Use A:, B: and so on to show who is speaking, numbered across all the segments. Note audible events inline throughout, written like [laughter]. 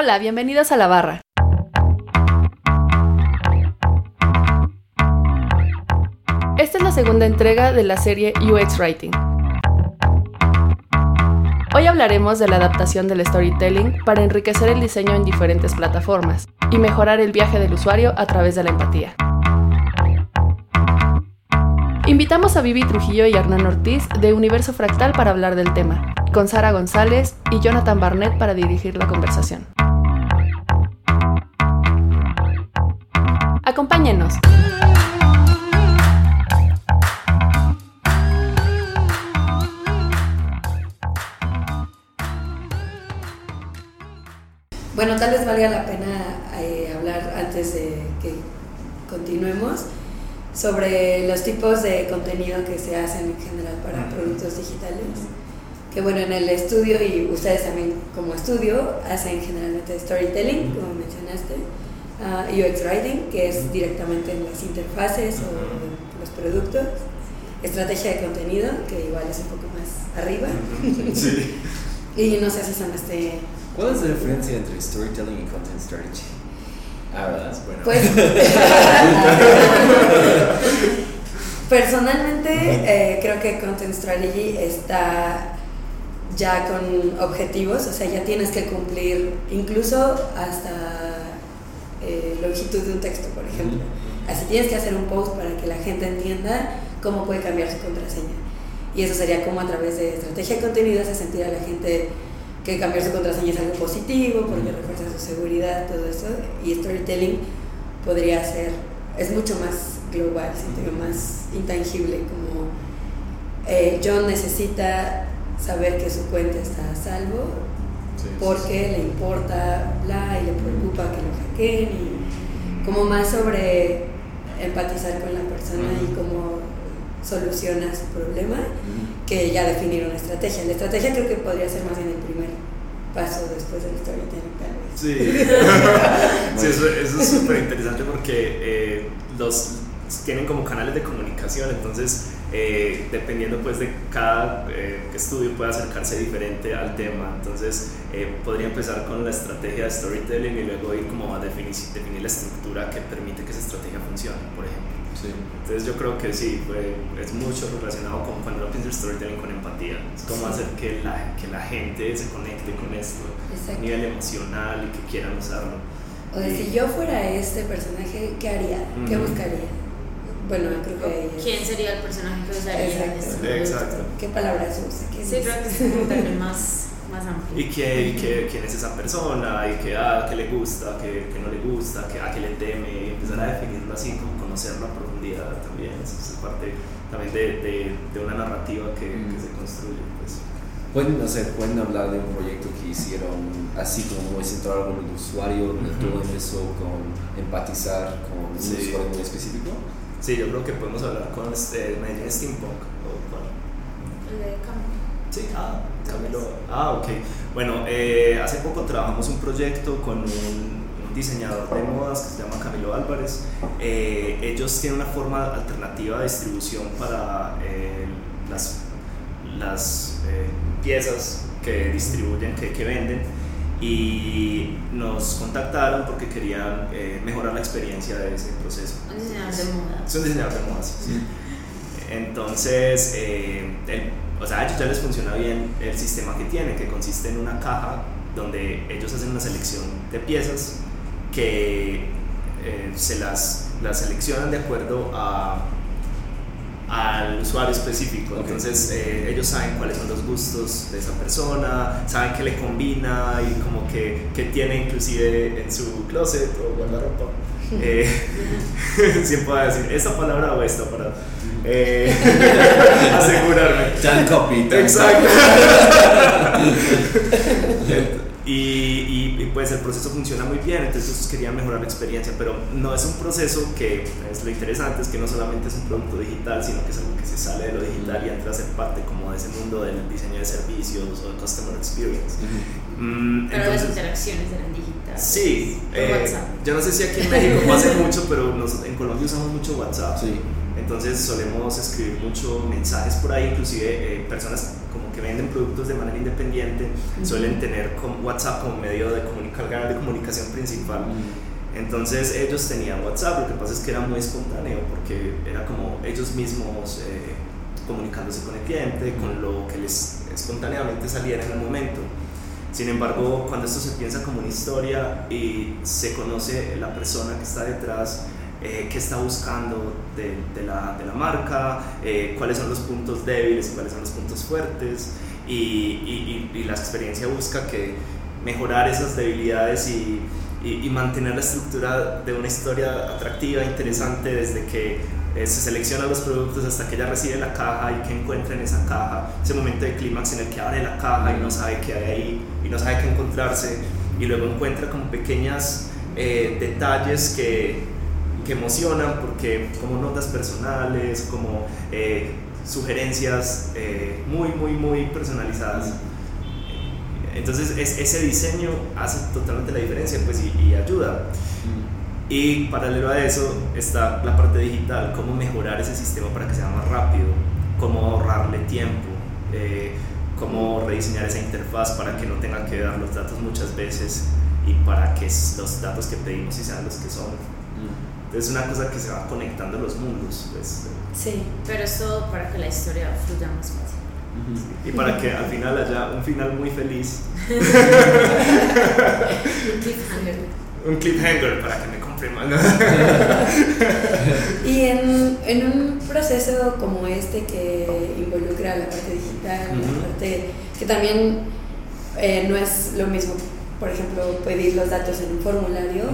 A: Hola, bienvenidos a La Barra. Esta es la segunda entrega de la serie UX Writing. Hoy hablaremos de la adaptación del storytelling para enriquecer el diseño en diferentes plataformas y mejorar el viaje del usuario a través de la empatía. Invitamos a Vivi Trujillo y Hernán Ortiz de Universo Fractal para hablar del tema, con Sara González y Jonathan Barnett para dirigir la conversación. Acompáñenos.
B: Bueno, tal vez valga la pena eh, hablar antes de que continuemos sobre los tipos de contenido que se hacen en general para productos digitales. Que bueno, en el estudio y ustedes también como estudio hacen generalmente storytelling, como mencionaste, uh, UX writing, que es directamente en las interfaces o los productos, estrategia de contenido, que igual es un poco más arriba.
C: Sí. [laughs]
B: y no sé si son este
C: ¿Cuál es la diferencia entre storytelling y content strategy? Ah, ¿verdad? Bueno.
B: Pues, [laughs] personalmente eh, creo que Content Strategy está ya con objetivos, o sea, ya tienes que cumplir incluso hasta eh, longitud de un texto, por ejemplo. Así tienes que hacer un post para que la gente entienda cómo puede cambiar su contraseña. Y eso sería como a través de estrategia de contenido hace sentir a la gente que cambiar su contraseña es algo positivo porque refuerza su seguridad, todo eso. Y storytelling podría ser, es mucho más global, siento más intangible, como eh, John necesita saber que su cuenta está a salvo porque le importa bla y le preocupa que lo hackeen y como más sobre empatizar con la persona y cómo soluciona su problema que ya definir una estrategia. La estrategia creo que podría ser más bien el primer paso después del storytelling tal vez.
D: Sí, [laughs] sí eso, eso, es súper interesante porque eh, los tienen como canales de comunicación, entonces eh, dependiendo pues de cada eh, estudio puede acercarse diferente al tema, entonces eh, podría empezar con la estrategia de storytelling y luego ir como a definir, definir la estructura que permite que esa estrategia funcione, por ejemplo. Entonces yo creo que sí, es mucho relacionado con cuando uno piensa storytelling con empatía. Es como hacer que la, que la gente se conecte con esto a nivel emocional y que quieran usarlo.
B: O sea, si yo fuera este personaje, ¿qué haría? ¿Qué buscaría? Bueno, creo que
E: ¿Quién sería el personaje que usaría?
B: Exacto.
D: Exacto.
B: ¿Qué palabras usa? ¿Qué
E: sí, creo que es un término [laughs] más más amplio.
D: Y, que, y que, quién es esa persona, y que, ah, que le gusta, que, que no le gusta, que, ah, que le teme, y empezar a definirlo así, como conocerlo a profundidad también. Eso es parte también de, de, de una narrativa que, que, se construye. Pues.
C: Pueden, no sé, pueden hablar de un proyecto que hicieron así como muy centrado con el usuario, donde todo empezó con empatizar con un
D: Sí.
C: usuario muy específico.
D: Sí, yo creo que podemos hablar con este, Medellín Steampunk. ¿o cuál?
E: El de Camilo.
D: Sí, ah, Camilo. Ah, ok. Bueno, eh, hace poco trabajamos un proyecto con un, un diseñador de modas que se llama Camilo Álvarez. Eh, ellos tienen una forma alternativa de distribución para eh, las, las eh, piezas que distribuyen, que, que venden y nos contactaron porque querían eh, mejorar la experiencia de ese proceso.
E: Un diseñador de moda.
D: Es un diseñador de modas. sí. Entonces, eh, el- o sea, a ellos ya les funciona bien el sistema que tienen, que consiste en una caja donde ellos hacen una selección de piezas que eh, se las, las seleccionan de acuerdo a, al usuario específico. Entonces, eh, ellos saben cuáles son los gustos de esa persona, saben qué le combina y como que, que tiene inclusive en su closet o guardarropa. Eh, siempre voy a decir esta palabra o esta para eh, [laughs] asegurarme.
C: Tan copy.
D: Exacto. [laughs] el proceso funciona muy bien, entonces ellos querían mejorar la experiencia, pero no es un proceso que es lo interesante, es que no solamente es un producto digital, sino que es algo que se sale de lo digital y entra a ser parte como de ese mundo del diseño de servicios o de customer experience. Mm,
E: Pero las
D: entonces-
E: interacciones eran digitales.
D: Sí, eh,
E: WhatsApp.
D: yo no sé si aquí en México [laughs] pasa mucho, pero nos- en Colombia usamos mucho WhatsApp.
C: Sí.
D: Entonces solemos escribir mucho mensajes por ahí, inclusive eh, personas como porque venden productos de manera independiente, suelen tener WhatsApp como medio de canal de comunicación principal. Entonces ellos tenían WhatsApp, lo que pasa es que era muy espontáneo porque era como ellos mismos eh, comunicándose con el cliente, con lo que les espontáneamente saliera en el momento. Sin embargo, cuando esto se piensa como una historia y se conoce la persona que está detrás, eh, qué está buscando de, de, la, de la, marca, eh, cuáles son los puntos débiles y cuáles son los puntos fuertes, y, y, y, la experiencia busca que mejorar esas debilidades y, y, mantener la estructura de una historia atractiva, interesante, desde que eh, se seleccionan los productos hasta que ella recibe la caja y que encuentra en esa caja, ese momento de clímax en el que abre la caja y no sabe qué hay ahí y no sabe qué encontrarse. Y luego encuentra como pequeñas eh, detalles que, que, emocionan porque como notas personales, como eh, sugerencias muy, muy, muy personalizadas. Entonces ese diseño hace totalmente la diferencia pues, y, y ayuda. Y paralelo a eso está la parte digital, cómo mejorar ese sistema para que sea más rápido, cómo ahorrarle tiempo, eh, cómo rediseñar esa interfaz para que no tenga que dar los datos muchas veces y para que los datos que pedimos sean los que son. Es una cosa que se va conectando los mundos. Pues.
E: Sí, pero es todo para que la historia fluya más fácil.
D: Y para que al final haya un final muy feliz. [laughs]
E: un cliffhanger.
D: Un cliffhanger para que me
B: y en, en, un proceso como este que involucra la parte digital, la parte que también eh, no es lo mismo, por ejemplo, pedir los datos en un formulario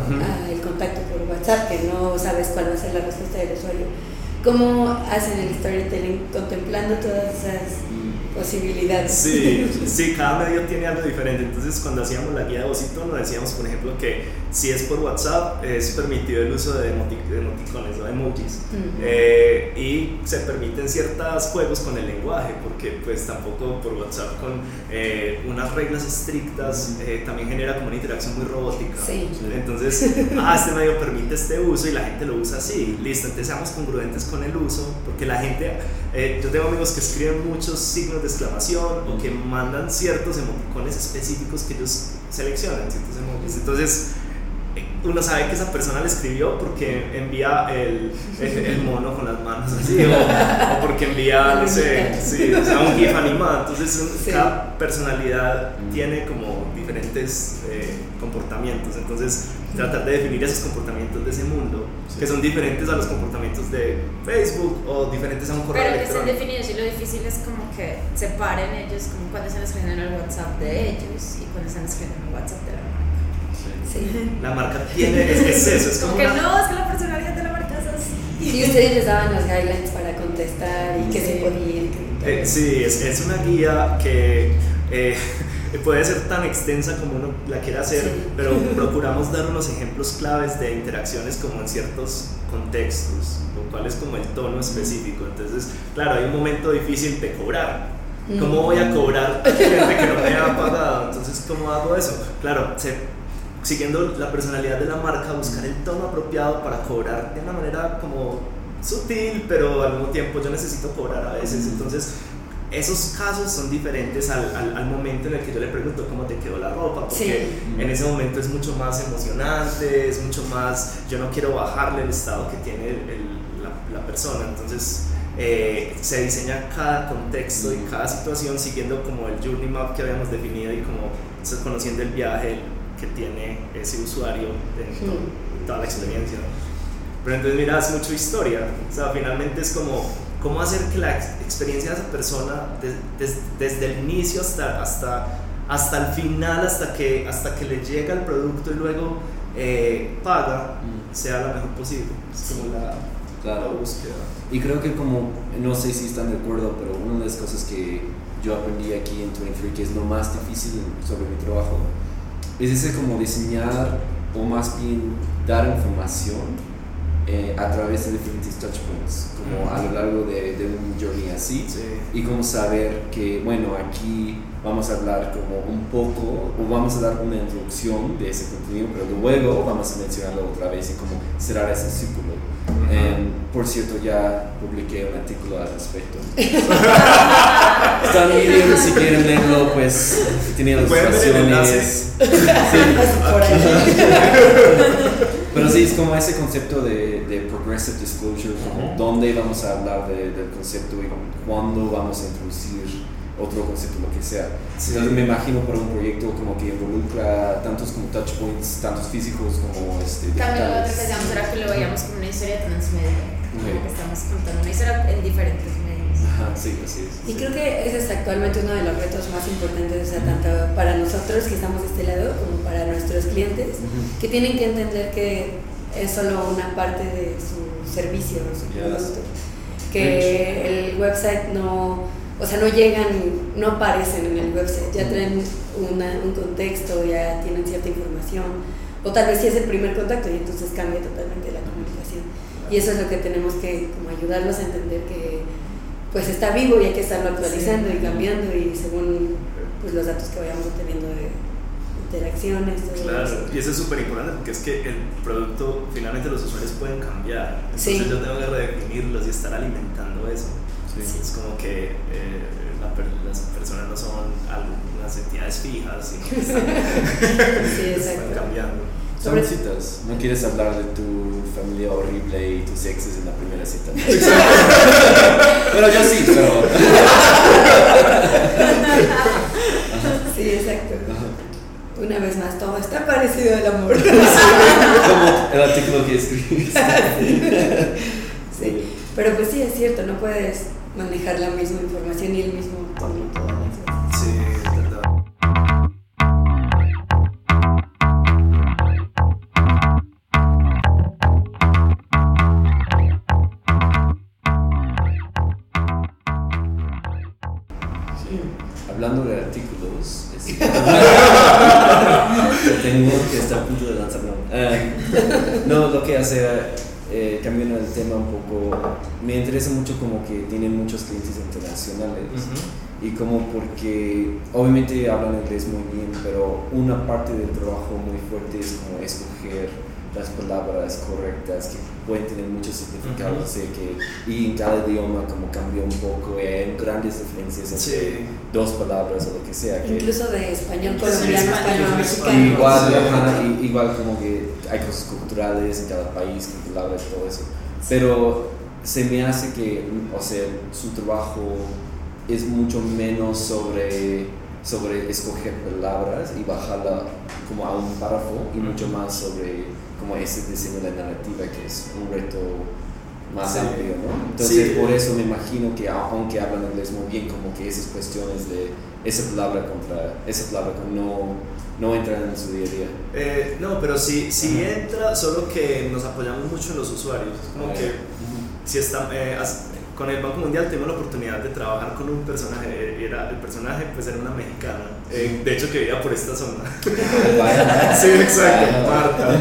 B: el contacto por WhatsApp, que no sabes cuál va a ser la respuesta del usuario. ¿Cómo hacen el storytelling contemplando todas esas posibilidades.
D: Sí, [laughs] sí, cada medio tiene algo diferente. Entonces, cuando hacíamos la guía de Bocito, nos decíamos, por ejemplo, que si es por WhatsApp, es permitido el uso de, emoticones o emojis. Eh, y se permiten ciertos juegos con el lenguaje, porque pues tampoco por WhatsApp con eh, unas reglas estrictas eh, también genera como una interacción muy robótica.
B: Sí.
D: Entonces, [laughs] ah, este medio permite este uso y la gente lo usa así. Listo, entonces seamos congruentes con el uso, porque la gente, yo tengo amigos que escriben muchos signos de exclamación o que mandan ciertos emoticones específicos que ellos seleccionan, ciertos emojis. Entonces, uno sabe que esa persona le escribió porque envía el, el, mono con las manos así, o, porque envía, no sé, sí, o sea, un GIF animado. Entonces, cada personalidad tiene como diferentes eh, comportamientos. Entonces, tratar de definir esos comportamientos de ese mundo, que son diferentes a los comportamientos de Facebook o diferentes a un correo
E: Pero que estén definidos y lo difícil es como que separen ellos, como cuando están escribiendo en el WhatsApp de ellos y cuando están escribiendo en el WhatsApp de la marca.
B: Sí.
D: La marca tiene, es, es eso, es como,
E: que no, es que la personalidad de
B: Y ustedes les daban los guidelines para contestar y que se podían.
D: Eh, sí, es, es una guía que... Eh, [laughs] puede ser tan extensa como uno la quiera hacer, pero [laughs] procuramos dar unos ejemplos claves de interacciones como en ciertos contextos, lo cual es como el tono específico. Entonces, claro, hay un momento difícil de cobrar. ¿Cómo voy a cobrar a gente que no me ha [laughs] pagado? Entonces, ¿cómo hago eso? Claro, siguiendo la personalidad de la marca, buscar el tono apropiado para cobrar de una manera como sutil, pero al mismo tiempo yo necesito cobrar a veces. Entonces, esos casos son diferentes al, al, momento en el que yo le pregunto cómo te quedó la ropa, porque en ese momento es mucho más emocionante, es mucho más, yo no quiero bajarle el estado que tiene la, la, persona, entonces eh, se diseña cada contexto y cada situación siguiendo como el journey map que habíamos definido y como conociendo el viaje que tiene ese usuario dentro de toda la experiencia. Pero entonces mira, es mucho historia, o sea, finalmente es como cómo hacer que la experiencia de esa persona desde el inicio hasta, hasta, hasta el final, hasta que, hasta que le llega el producto y luego eh, paga, mm. sea la mejor posible. Es como la,
C: claro.
D: búsqueda.
C: Y creo que como, no sé si están de acuerdo, pero una de las cosas que yo aprendí aquí en 23, que es lo más difícil sobre mi trabajo, es ese como diseñar o más bien dar información eh, a través de diferentes touchpoints, como a lo largo de, de un journey así,
D: Sí.
C: y como saber que, bueno, aquí vamos a hablar como un poco, o vamos a dar una introducción de ese contenido, pero luego vamos a mencionarlo otra vez y como cerrar ese círculo. Em, por cierto, ya publiqué un artículo al respecto. [laughs] Está en mi libro, si quieren leerlo, pues tenía las. [laughs]
B: Por ahí.
C: Pero sí, es como ese concepto de, de progressive disclosure, como
D: Ujú.
C: dónde vamos a hablar de- del concepto y cuándo vamos a introducir otro concepto, lo que sea.
D: Sí.
C: Entonces me imagino para un proyecto como que involucra tantos como touch points, tantos físicos como este,
E: También lo otro que hacíamos era que lo veíamos como una historia transmedia, como que estamos contando una historia en diferentes medios.
C: Ajá, sí, así es.
B: Y creo que ese es actualmente uno de los retos más importantes, o sea, tanto para nosotros que estamos de este lado como para nuestros clientes,
C: Ujú.
B: que tienen que entender que es solo una parte de su servicio, su
C: Yes.
B: producto. Que el website no, o sea, no llegan, no aparecen en el website, ya traen una- un contexto, ya tienen cierta información, o tal vez sí es el primer contacto y entonces cambia totalmente la comunicación. Y eso es lo que tenemos que como ayudarlos a entender que pues está vivo y hay que estarlo actualizando y cambiando y según pues, los datos que vayamos obteniendo de interacciones,
D: Claro,
B: eso.
D: y eso es súper importante porque es que el producto, finalmente los usuarios pueden cambiar. Entonces
B: Sí.
D: yo tengo que redefinirlos y estar alimentando eso.
C: Sí.
D: Es como que eh, la per- las personas no son algunas entidades fijas, sino que [laughs] están,
B: Sí, [laughs]
D: están
B: exacto.
D: cambiando.
C: Son
B: Sobre-
C: citas. No quieres hablar de tu familia horrible y tus exes en la primera cita. [laughs] pero yo sí, pero.
B: Sí, exacto. Una vez más, todo está parecido al amor.
C: Como el artículo que escribiste.
B: Sí, pero pues sí es cierto, no puedes manejar la misma información y el mismo tono todas las veces.
D: Sí, es verdad.
C: Hablando de artículos, es- [laughs] tengo que estar a punto de lanzar. No, Eh, no lo que hace, cambiando el tema un poco, me interesa mucho como que tienen muchos clientes internacionales. y como porque obviamente hablan inglés muy bien, pero una parte del trabajo muy fuerte es como escoger las palabras correctas que pueden tener muchos significados,
D: Ujú.
C: o sea que, y en cada idioma como cambia un poco, y hay grandes diferencias entre
D: Sí.
C: dos palabras o lo que sea. Que,
B: Incluso de español colombiano,
E: de español,
B: español
E: español.
B: mexicano.
C: Igual,
D: Sí.
C: ajá, y- igual como que hay cosas culturales en cada país, con palabras y todo eso. Pero se me hace que, o sea, su trabajo es mucho menos sobre, sobre escoger palabras y bajarla como a un párrafo y mucho más sobre como ese diseño de narrativa que es un reto más
D: Sí.
C: amplio, ¿no? Entonces
D: Sí.
C: por eso me imagino que aunque hablan inglés muy bien, como que esas cuestiones de esa palabra contra esa palabra no, no entran en su día a día.
D: Eh, no, pero sí, sí
C: Ajá.
D: entra, solo que nos apoyamos mucho en los usuarios. Como que si está, eh, con el Banco Mundial tuvimos la oportunidad de trabajar con un personaje, eh, era, el personaje pues era una mexicana, eh, de hecho que vivía por esta zona. [laughs]
C: Vaya.
D: Sí, exacto,
C: Ah.
D: Marta.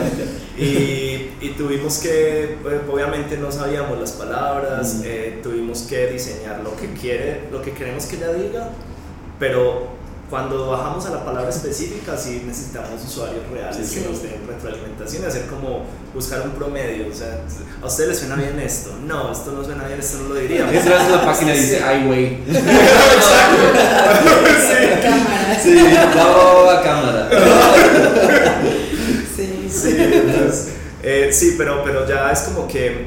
D: Y, y tuvimos que, eh, obviamente no sabíamos las palabras, eh, tuvimos que diseñar lo que quiere, lo que queremos que ella diga, pero cuando bajamos a la palabra específica sí necesitamos usuarios reales
B: Sí.
D: que nos den retroalimentación y hacer como buscar un promedio, o sea, ¿a ustedes les suena bien esto? No, esto no suena bien, esto no lo diríamos.
C: Entras a la página y dice, ay, güey. [laughs]
B: Cámara.
C: Sí, la cámara.
B: Sí.
D: Sí, entonces, eh, sí, pero, pero ya es como que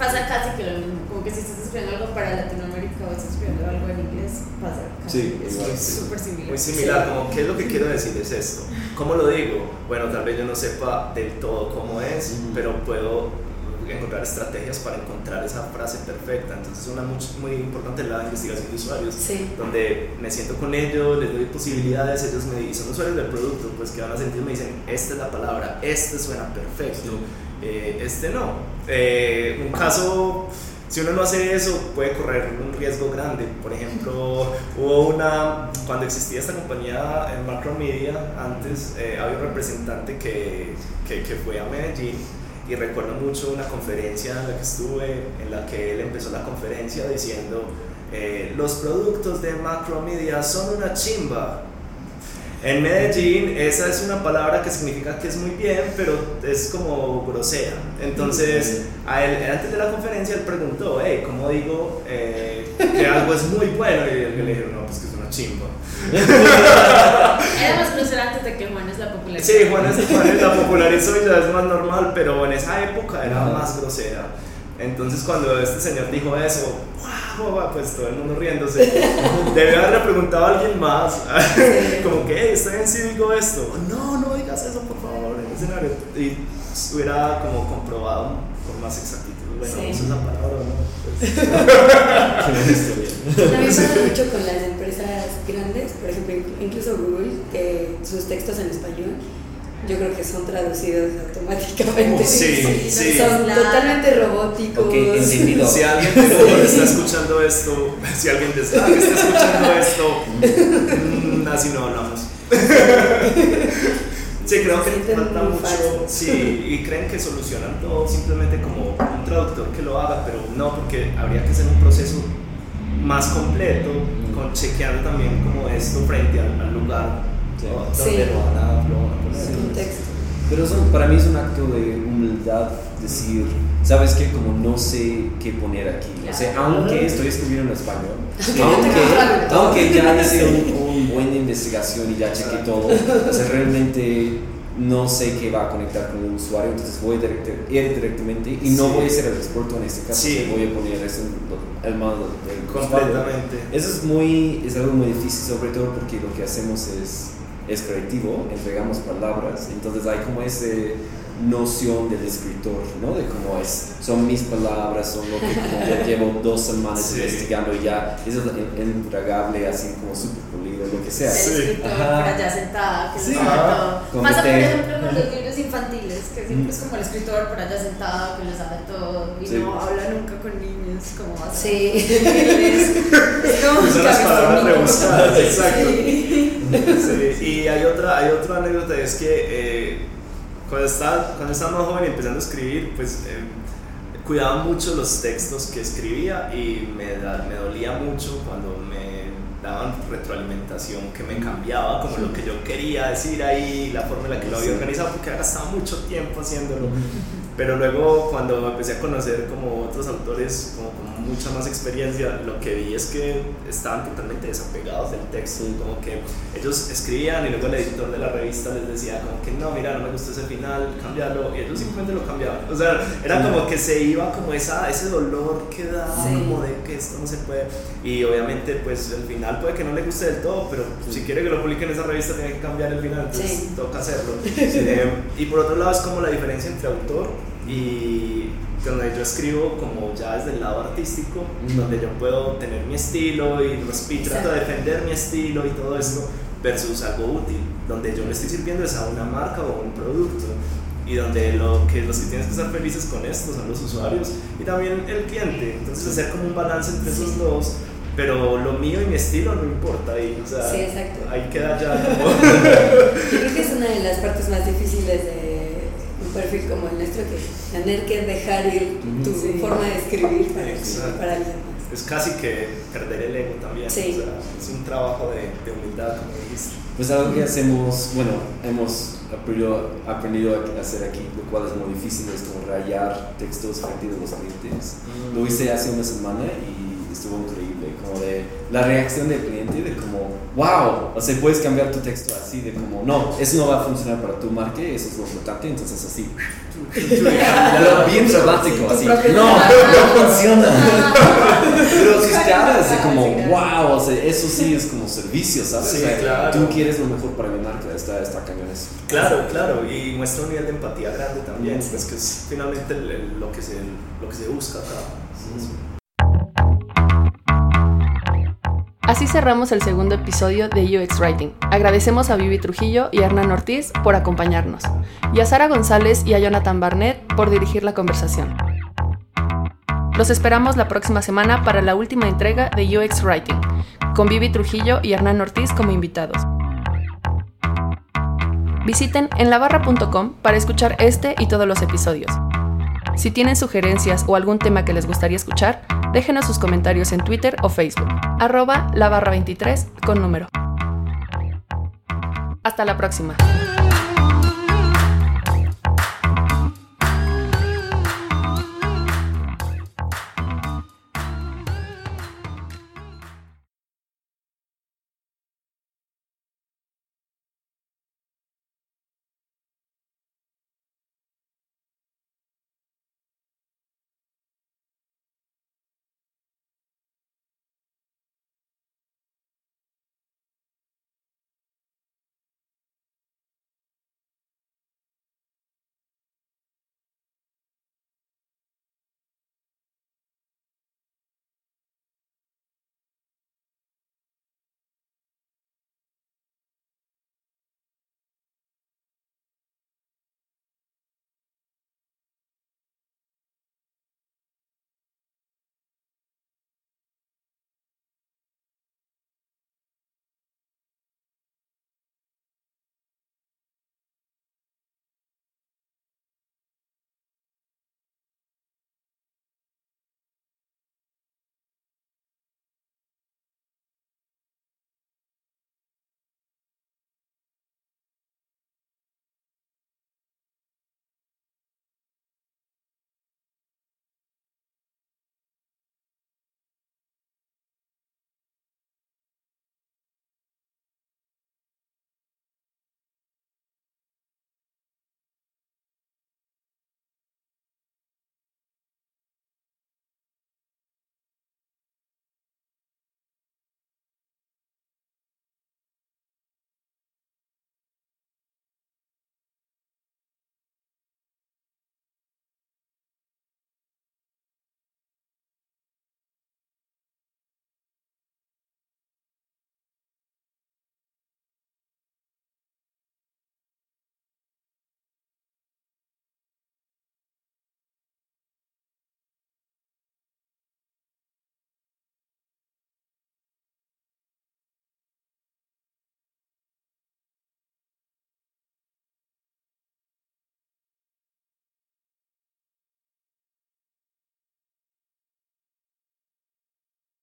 E: Pasa casi que lo mismo, como que si estás escribiendo algo para Latinoamérica o estás escribiendo algo en inglés, pasa casi.
C: Sí,
E: es
C: igual,
E: muy-
C: sí.
E: súper similar.
D: Muy similar, como qué es lo que quiero decir es esto. ¿Cómo lo digo? Bueno, tal vez yo no sepa del todo cómo es,
C: Ujú.
D: pero puedo encontrar estrategias para encontrar esa frase perfecta. Entonces, una muy, muy importante la investigación de usuarios,
B: Sí.
D: donde me siento con ellos, les doy posibilidades, ellos me dicen, son usuarios del producto, pues que van a sentir, me dicen, esta es la palabra, este suena perfecto, eh, este no. Eh, un caso si uno no hace eso, puede correr un riesgo grande. Por ejemplo, hubo una, cuando existía esta compañía en Macromedia, antes eh, había un representante que, que, que fue a Medellín y recuerdo mucho una conferencia en la que estuve, en la que él empezó la conferencia diciendo, eh, los productos de Macromedia son una chimba. En Medellín esa es una palabra que significa que es muy bien, pero es como grosera. Entonces, a él, antes de la conferencia, él preguntó, hey, ¿cómo digo eh, que algo es muy bueno? Y él le dijo, no, pues que es una chimba.
E: Era más grosera antes de que Juanes la popularizó.
D: Sí, Juanes, Juanes la popularizó y ya es más normal, pero en esa época era más grosera. Entonces cuando este señor dijo eso, wow, pues todo el mundo riéndose. [laughs] Debe haberle preguntado a alguien más, como que, hey, está bien si digo esto. No, no digas eso, por favor, en el escenario. Y hubiera como comprobado con más exactitud. Bueno, sí. es esa palabra, ¿no?
B: Pues, [laughs] [laughs] También pasa mucho con las empresas grandes, por ejemplo, incluso Google, que sus textos en español yo creo que son traducidos automáticamente.
D: Sí, sí.
B: Son totalmente robóticos.
C: Ok, entendido.
D: Si alguien de Google está escuchando esto, [laughs] si alguien de Slack está escuchando esto, mmm, así no hablamos. [laughs] Sí, creo que falta mucho. Sí, y creen que solucionan todo simplemente como un traductor que lo haga, pero no, porque habría que hacer un proceso más completo, con chequeando también como esto frente al, al lugar
C: Sí.
D: lo lo van a poner.
C: Pero eso para mí es un acto de humildad decir, ¿sabes qué? Como no sé qué poner aquí. O sea, aunque estoy escribiendo en español, [laughs] aunque, aunque ya hice un, un buena investigación y ya chequé todo, o sea, [laughs] realmente no sé qué va a conectar con el usuario, entonces voy a ir directamente y no
D: Sí.
C: voy a ser el experto en este caso,
D: Sí.
C: voy a poner eso en el modo del usuario.
D: Completamente.
C: Eso es, muy, es algo muy difícil, sobre todo porque lo que hacemos es, es creativo, entregamos palabras, entonces hay como esa noción del escritor, ¿no? De cómo es, son mis palabras, son lo que como yo llevo dos semanas
D: Sí.
C: investigando y ya, eso es el- el intragable, así como súper pulido, lo que sea.
E: El
D: Sí.
E: escritor
C: Ajá.
E: por allá sentada, que
C: Sí.
D: Ajá.
E: todo. Por ejemplo con los libros infantiles, que siempre es como el escritor por allá sentado, que lo sabe todo y
C: Sí.
E: no habla nunca con niños, como vas a
B: Sí. [laughs]
E: Es como
D: Son las palabras rebuscadas, exacto. Y hay otra, hay otra anécdota, es que eh, cuando, estaba, cuando estaba más joven y empezando a escribir, pues eh, cuidaba mucho los textos que escribía y me, me dolía mucho cuando me daban retroalimentación que me cambiaba como lo que yo quería decir ahí, la forma en la que lo había organizado, porque había gastado mucho tiempo haciéndolo. Pero luego cuando empecé a conocer como otros autores como con mucha más experiencia, lo que vi es que estaban totalmente desapegados del texto, como que ellos escribían y luego el editor de la revista les decía como que no, mira, no me gustó ese final, cámbialo, y ellos simplemente lo cambiaban. O sea, era como que se iba como esa, ese dolor que da,
B: Sí.
D: como de que esto no se puede. Y obviamente pues el final puede que no le guste del todo, pero si quiere que lo publique en esa revista tiene que cambiar el final, entonces
B: Sí.
D: toca hacerlo. [laughs] Eh, y por otro lado es como la diferencia entre autor y donde yo escribo como ya desde el lado artístico,
C: Mm.
D: donde yo puedo tener mi estilo y, resp- y trato de defender mi estilo y todo esto, versus algo útil, donde yo le estoy sirviendo es a una marca o a un producto y donde lo que, los que tienen que estar felices con esto son los usuarios y también el cliente. Entonces hacer como un balance entre esos dos, pero lo mío y mi estilo no importa y o sea,
B: Sí, exacto.
D: ahí queda ya como...
B: Yo [laughs] creo que es una de las partes más difíciles de un perfil como el nuestro, que tener que dejar ir tu Sí. forma de escribir para, escribir para alguien más.
D: Es casi que perder el ego también.
B: Sí.
D: o sea, es un trabajo de, de humildad, como dijiste.
C: Pues algo que hacemos, bueno, hemos aprendido, aprendido a hacer aquí, lo cual es muy difícil, es como rayar textos frente a los clientes. Lo hice hace una semana y estuvo increíble, como de la reacción del cliente, de como, wow, o sea, puedes cambiar tu texto así, de como, no, eso no va a funcionar para tu marca, eso es lo importante, entonces así. [laughs] Bien romántico, así. No, no funciona. [laughs] Pero sus caras de como, wow, o sea, eso sí es como servicio, ¿sabes?
D: Sí,
C: O sea,
D: claro.
C: Tú quieres lo mejor para mi marca, está, está cañón eso.
D: Claro, claro, y muestra un nivel de empatía grande también, pues que es finalmente el- el- lo, que se, lo que se busca acá.
A: Así cerramos el segundo episodio de UX Writing. Agradecemos a Vivi Trujillo y a Hernán Ortiz por acompañarnos, y a Sara González y a Jonathan Barnett por dirigir la conversación. Los esperamos la próxima semana para la última entrega de UX Writing, con Vivi Trujillo y Hernán Ortiz como invitados. Visiten enlabarra.com para escuchar este y todos los episodios. Si tienen sugerencias o algún tema que les gustaría escuchar, déjenos sus comentarios en Twitter o Facebook, arroba la barra 23 con número. Hasta la próxima.